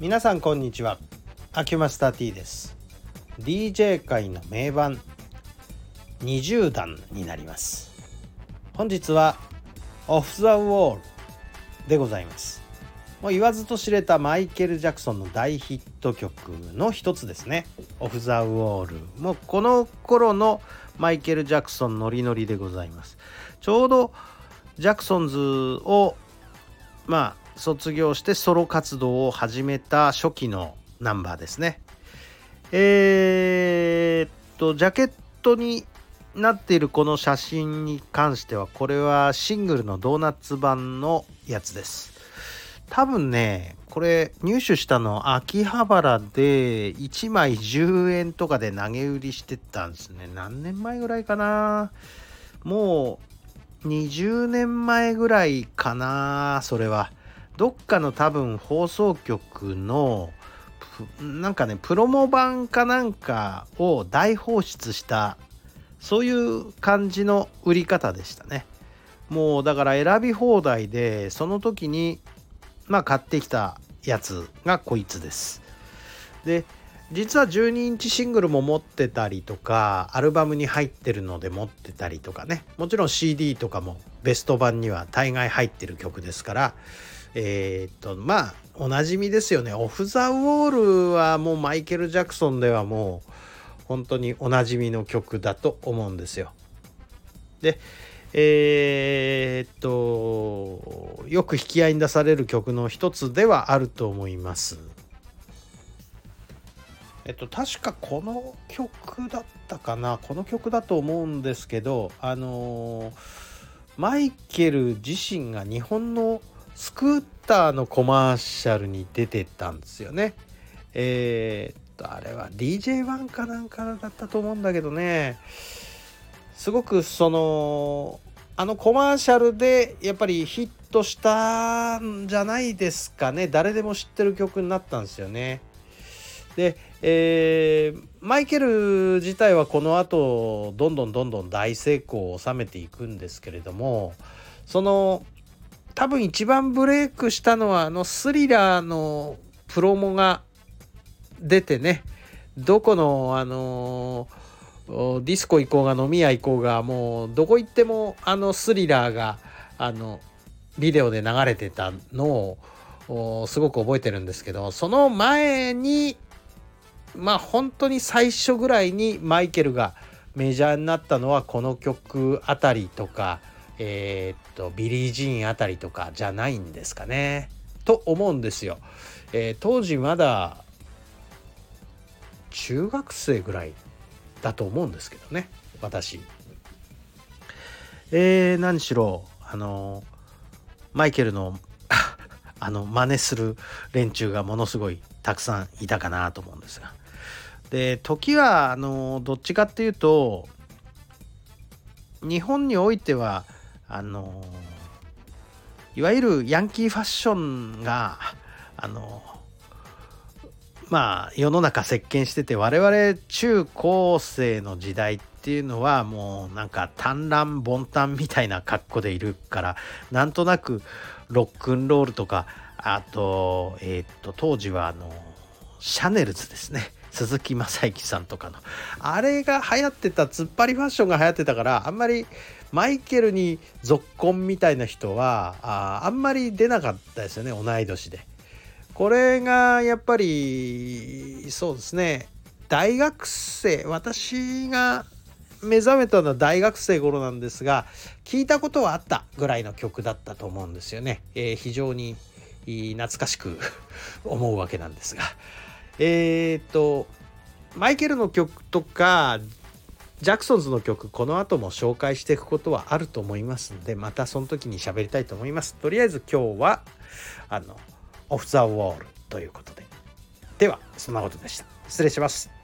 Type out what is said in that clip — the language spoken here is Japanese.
皆さんこんにちは。アキュマスター T です。DJ 界の名盤20段になります。本日はオフ・ザ・ウォールでございます。もう言わずと知れたマイケル・ジャクソンの大ヒット曲の一つですね。オフ・ザ・ウォールもうこの頃のマイケル・ジャクソンノリノリでございます。ちょうどジャクソンズをまあ卒業してソロ活動を始めた初期のナンバーですね。えー、っとジャケットになっているこの写真に関してはこれはシングルのドーナツ版のやつです。多分ねこれ入手したの秋葉原で1枚10円とかで投げ売りしてたんですね。何年前ぐらいかな。もう20年前ぐらいかなそれは。どっかの多分放送局のなんかねプロモ版かなんかを大放出したそういう感じの売り方でしたね。もうだから選び放題でその時にまあ買ってきたやつがこいつです。で実は12インチシングルも持ってたりとかアルバムに入ってるので持ってたりとかね。もちろん CD とかもベスト版には大概入ってる曲ですからえー、っとまあおなじみですよね。オフ・ザ・ウォールはもうマイケル・ジャクソンではもう本当におなじみの曲だと思うんですよ。でえー、っとよく引き合いに出される曲の一つではあると思います。えっと確かこの曲だったかな。この曲だと思うんですけどあのマイケル自身が日本のスクーターのコマーシャルに出てたんですよね。えー、っとあれは DJ1 かなんかだったと思うんだけどねすごくそのあのコマーシャルでやっぱりヒットしたんじゃないですかね誰でも知ってる曲になったんですよね。で、えー、マイケル自体はこの後どんどんどんどん大成功を収めていくんですけれどもその多分一番ブレイクしたのはあのスリラーのプロモが出てね。どこのあのディスコ行こうが飲み屋行こうがもうどこ行ってもあのスリラーがあのビデオで流れてたのをすごく覚えてるんですけどその前にまあ本当に最初ぐらいにマイケルがメジャーになったのはこの曲あたりとかえー、っとビリー・ジーンあたりとかじゃないんですかねと思うんですよ。えー、当時まだ中学生ぐらいだと思うんですけどね私。えー、何しろあのマイケルの あの真似する連中がものすごいたくさんいたかなと思うんですがで時はあのどっちかっていうと日本においてはあのいわゆるヤンキーファッションがあのまあ世の中席巻してて我々中高生の時代っていうのはもうなんか単乱凡単みたいな格好でいるからなんとなくロックンロールとかあとえっ、と当時はあのシャネルズですね。鈴木雅之さんとかの。あれが流行ってた突っ張りファッションが流行ってたからあんまりマイケルに続婚みたいな人はああんまり出なかったですよね同い年で。これがやっぱりそうですね大学生私が目覚めたのは大学生頃なんですが聞いたことはあったぐらいの曲だったと思うんですよね、えー、非常に懐かしく思うわけなんですが。えー、っとマイケルの曲とかジャクソンズの曲この後も紹介していくことはあると思いますのでまたその時に喋りたいと思います。とりあえず今日はあのオフ・ザ・ウォールということで。ではそんなことでした。失礼します。